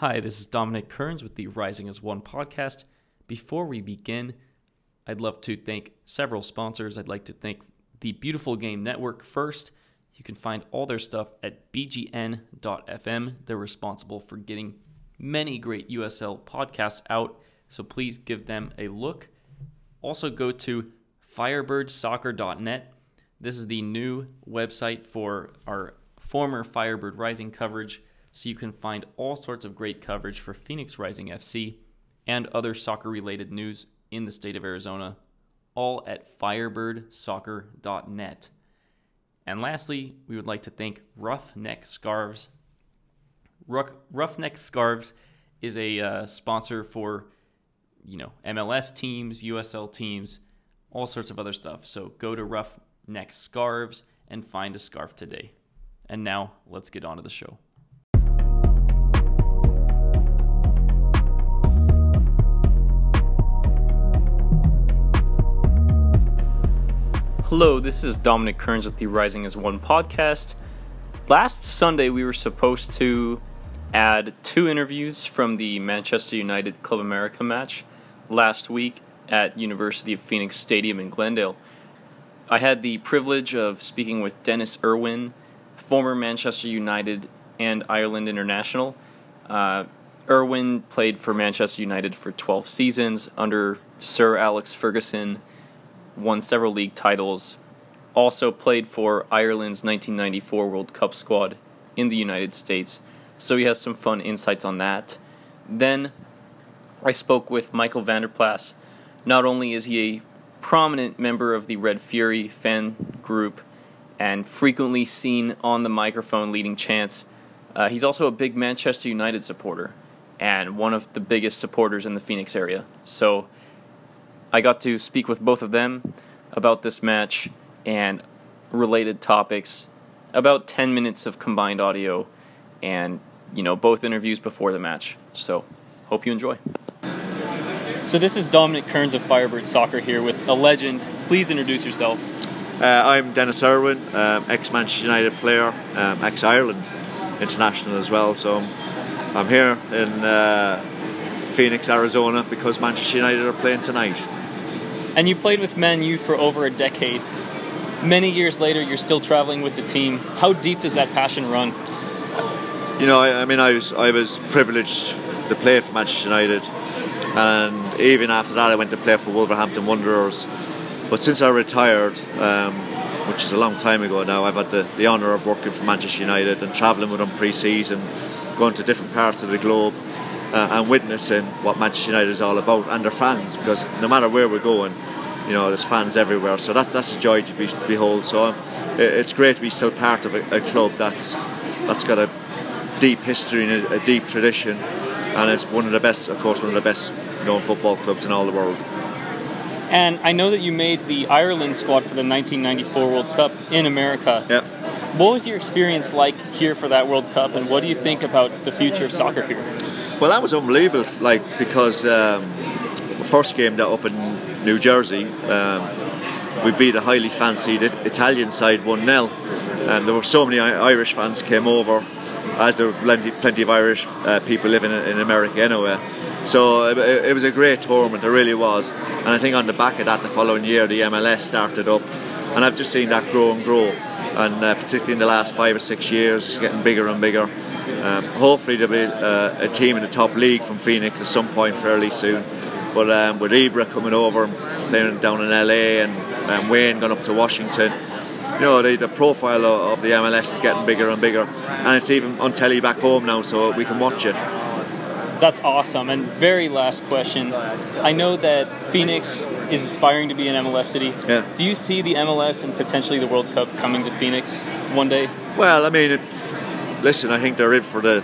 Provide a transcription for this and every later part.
Hi, this is Dominic Kearns with the Rising as One podcast. Before we begin, I'd love to thank several sponsors. I'd like to thank the Beautiful Game Network first. You can find all their stuff at bgn.fm. They're responsible for getting many great USL podcasts out, so please give them a look. Also, go to firebirdsoccer.net. This is the new website for our former Firebird Rising coverage, so you can find all sorts of great coverage for Phoenix Rising FC and other soccer related news in the state of Arizona, all at firebirdsoccer.net. And lastly, we would like to thank Ruffneck Scarves. Ruffneck Scarves is a uh, sponsor for, you know, MLS teams, USL teams, all sorts of other stuff. So go to Ruffneck Scarves and find a scarf today. And now let's get on to the show. Hello, this is Dominic Kearns with the Rising as One podcast. Last Sunday, we were supposed to add two interviews from the Manchester United Club America match last week at University of Phoenix Stadium in Glendale. I had the privilege of speaking with Denis Irwin, former Manchester United and Ireland international. Uh, Irwin played for Manchester United for 12 seasons under Sir Alex Ferguson won several league titles, also played for Ireland's 1994 World Cup squad in the United States. So he has some fun insights on that. Then I spoke with Michael Vanderplas. Not only is he a prominent member of the Red Fury fan group and frequently seen on the microphone leading chants, uh, he's also a big Manchester United supporter and one of the biggest supporters in the Phoenix area. So I got to speak with both of them about this match and related topics. About 10 minutes of combined audio and, you know, both interviews before the match. So, hope you enjoy. So, this is Dominic Kearns of Firebird Soccer here with a legend. Please introduce yourself. Uh, I'm Denis Irwin, um, ex Manchester United player, um, ex Ireland international as well. So, I'm here in uh, Phoenix, Arizona because Manchester United are playing tonight and you played with Man U for over a decade. Many years later, you're still traveling with the team. How deep does that passion run? You know, I, I mean, I was I was privileged to play for Manchester United, and even after that, I went to play for Wolverhampton Wanderers. But since I retired, um, which is a long time ago now, I've had the, the honour of working for Manchester United and travelling with them pre-season, going to different parts of the globe uh, and witnessing what Manchester United is all about and their fans because no matter where we're going, you know, there's fans everywhere. So that's that's a joy to be, behold. So um, it, it's great to be still part of a, a, club that's that's got a deep history and a, a, deep tradition, and it's one of the best, of course, one of the best known football clubs in all the world. And I know that you made the Ireland squad for the 1994 World Cup in America. Yeah. What was your experience like here for that World Cup, and what do you think about the future of soccer here? Well, that was unbelievable. Like because um, the first game that up in New Jersey, um, we beat a highly fancied Italian side one 0 and there were so many Irish fans came over, as there were plenty, plenty of Irish uh, people living in, in, America anyway. So it, it, was a great tournament, it really was. And I think on the back of that, the following year, the MLS started up, and I've just seen that grow and grow. And uh, particularly in the last five or six years, it's getting bigger and bigger. Um, hopefully there'll be uh, a team in the top league from Phoenix at some point fairly soon. But um, with Ibra coming over and playing down in LA and um, Wayne going up to Washington, you know the, the profile of, of, the MLS is getting bigger and bigger, and it's even on telly back home now, so we can watch it. That's awesome. And very last question. I know that Phoenix is aspiring to be an MLS city. Yeah. Do you see the MLS and potentially the World Cup coming to Phoenix one day? Well, I mean, it, listen, I think they're in for the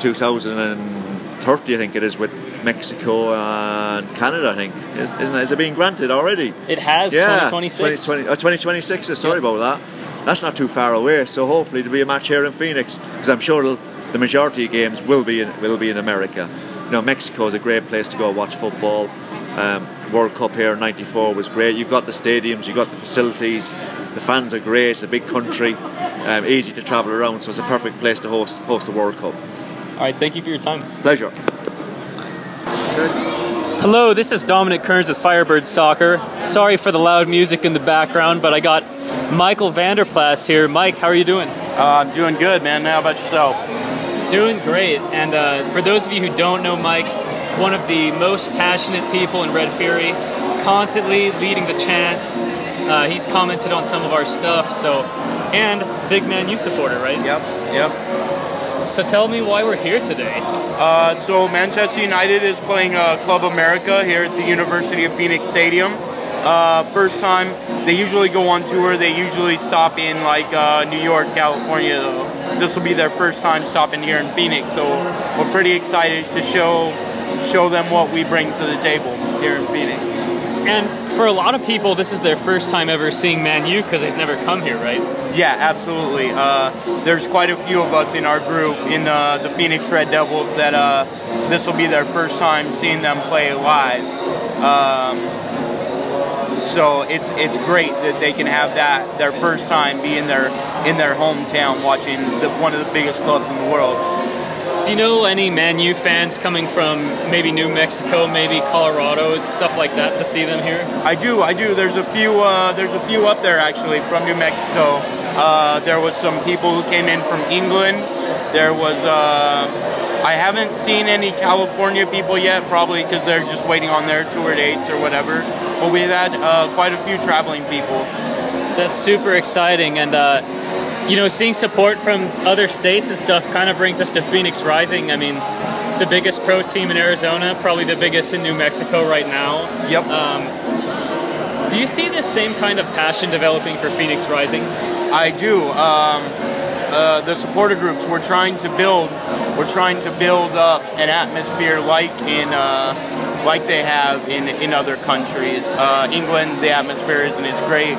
2030, I think it is, with Mexico and Canada, I think. Isn't it? Is it being granted already? It has, yeah, 2026. 20, uh, 2026, sorry about that. That's not too far away, so hopefully there'll be a match here in Phoenix, because I'm sure the majority of games will be in, will be in America. You know, Mexico is a great place to go watch football. Um, World Cup here in '94 was great. You've got the stadiums, you've got the facilities, the fans are great. It's a big country, um, easy to travel around, so it's a perfect place to host host the World Cup. All right, thank you for your time. Pleasure. Hello, this is Dominic Kearns with Firebird Soccer. Sorry for the loud music in the background, but I got Michael Vanderplas here. Mike, how are you doing? Uh, I'm doing good, man. How about yourself? Doing great. And uh, for those of you who don't know Mike, one of the most passionate people in Red Fury, constantly leading the chants. Uh, he's commented on some of our stuff, so and big Man U supporter, right? Yep, yep. So tell me why we're here today. Uh, so Manchester United is playing uh, Club America here at the University of Phoenix Stadium. Uh, first time. They usually go on tour. They usually stop in like uh, New York, California. This will be their first time stopping here in Phoenix, so we're pretty excited to show show them what we bring to the table here in Phoenix. And for a lot of people, this is their first time ever seeing Man U because they've never come here, right? Yeah, absolutely. Uh, there's quite a few of us in our group in uh, the Phoenix Red Devils that uh, this will be their first time seeing them play live. Um, so it's it's great that they can have that their first time be in their in their hometown watching the, one of the biggest clubs in the world. Do you know any Man U fans coming from maybe New Mexico, maybe Colorado, stuff like that, to see them here? I do, I do. There's a few. Uh, there's a few up there actually from New Mexico. Uh, there was some people who came in from England. There was. Uh, I haven't seen any California people yet, probably because they're just waiting on their tour dates or whatever. But we've had uh, quite a few traveling people. That's super exciting, and uh, you know, seeing support from other states and stuff kind of brings us to Phoenix Rising. I mean, the biggest pro team in Arizona, probably the biggest in New Mexico right now. Yep. Um, do you see this same kind of passion developing for Phoenix Rising? I do. Um, uh, the supporter groups we're trying to build, we're trying to build up an atmosphere like in uh, like they have in in other countries. Uh, England, the atmosphere isn't as great,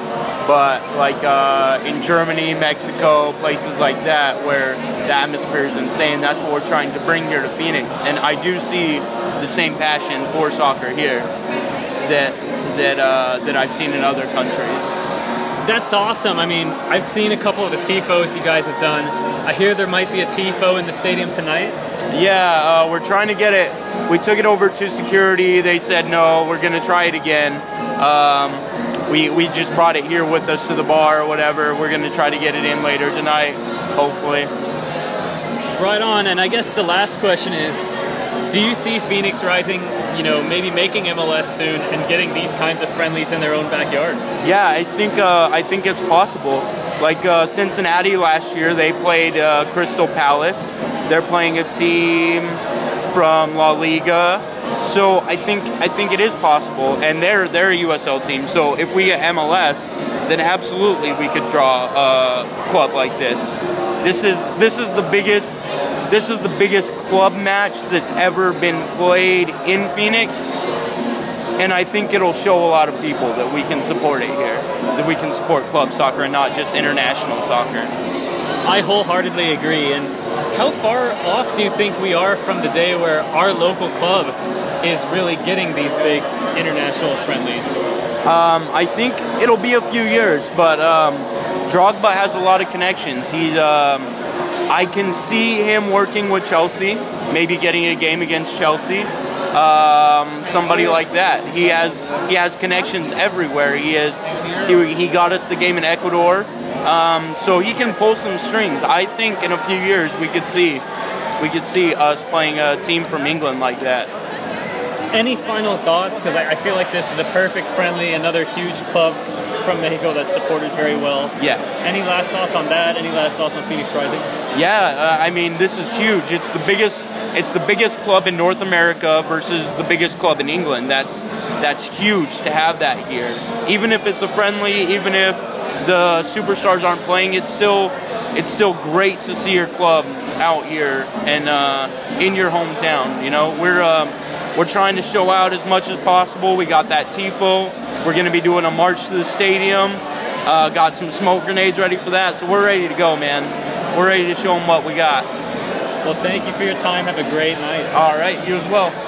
but like uh, in Germany, Mexico, places like that where the atmosphere is insane. That's what we're trying to bring here to Phoenix, and I do see the same passion for soccer here that that uh, that I've seen in other countries. That's awesome. I mean, I've seen a couple of the tifos you guys have done. I hear there might be a tifo in the stadium tonight. Yeah, uh, we're trying to get it. We took it over to security. They said no. We're gonna try it again. Um, we we just brought it here with us to the bar or whatever. We're gonna try to get it in later tonight, hopefully. Right on. And I guess the last question is, do you see Phoenix Rising, you know, maybe making MLS soon and getting these kinds of friendlies in their own backyard? Yeah, I think uh, I think it's possible. Like uh, Cincinnati last year, they played uh, Crystal Palace. They're playing a team from La Liga, so I think I think it is possible, and they're they're a USL team. So if we get MLS, then absolutely we could draw a club like this. This is this is the biggest this is the biggest club match that's ever been played in Phoenix. And I think it'll show a lot of people that we can support it here, that we can support club soccer and not just international soccer. I wholeheartedly agree. And how far off do you think we are from the day where our local club is really getting these big international friendlies? Um, I think it'll be a few years, but um, Drogba has a lot of connections. He's um, I can see him working with Chelsea, maybe getting a game against Chelsea. Um, somebody like that. He has he has connections everywhere. He is he, he got us the game in Ecuador, um, so he can pull some strings. I think in a few years we could see we could see us playing a team from England like that. Any final thoughts? Because I, I feel like this is a perfect friendly, another huge club from Mexico that's supported very well. Yeah. Any last thoughts on that? Any last thoughts on Phoenix Rising? Yeah, uh, I mean this is huge. It's the biggest. It's the biggest club in North America versus the biggest club in England. That's that's huge to have that here. Even if it's a friendly, even if the superstars aren't playing, it's still it's still great to see your club out here and uh, in your hometown. You know, we're um, we're trying to show out as much as possible. We got that tifo. We're going to be doing a march to the stadium. Uh, got some smoke grenades ready for that, so we're ready to go, man. We're ready to show them what we got. Well, thank you for your time. Have a great night. All right, you as well.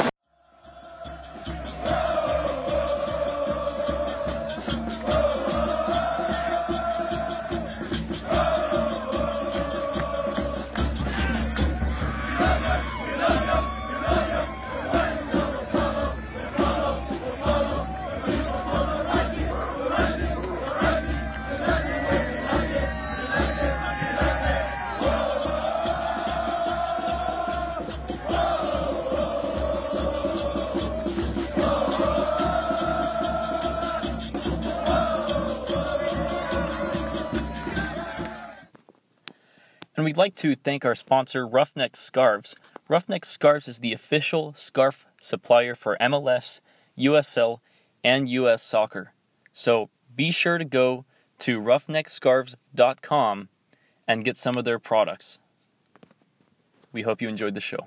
We'd like to thank our sponsor, Ruffneck Scarves. Ruffneck Scarves is the official scarf supplier for MLS, USL, and US Soccer. So be sure to go to ruffneckscarves.com and get some of their products. We hope you enjoyed the show.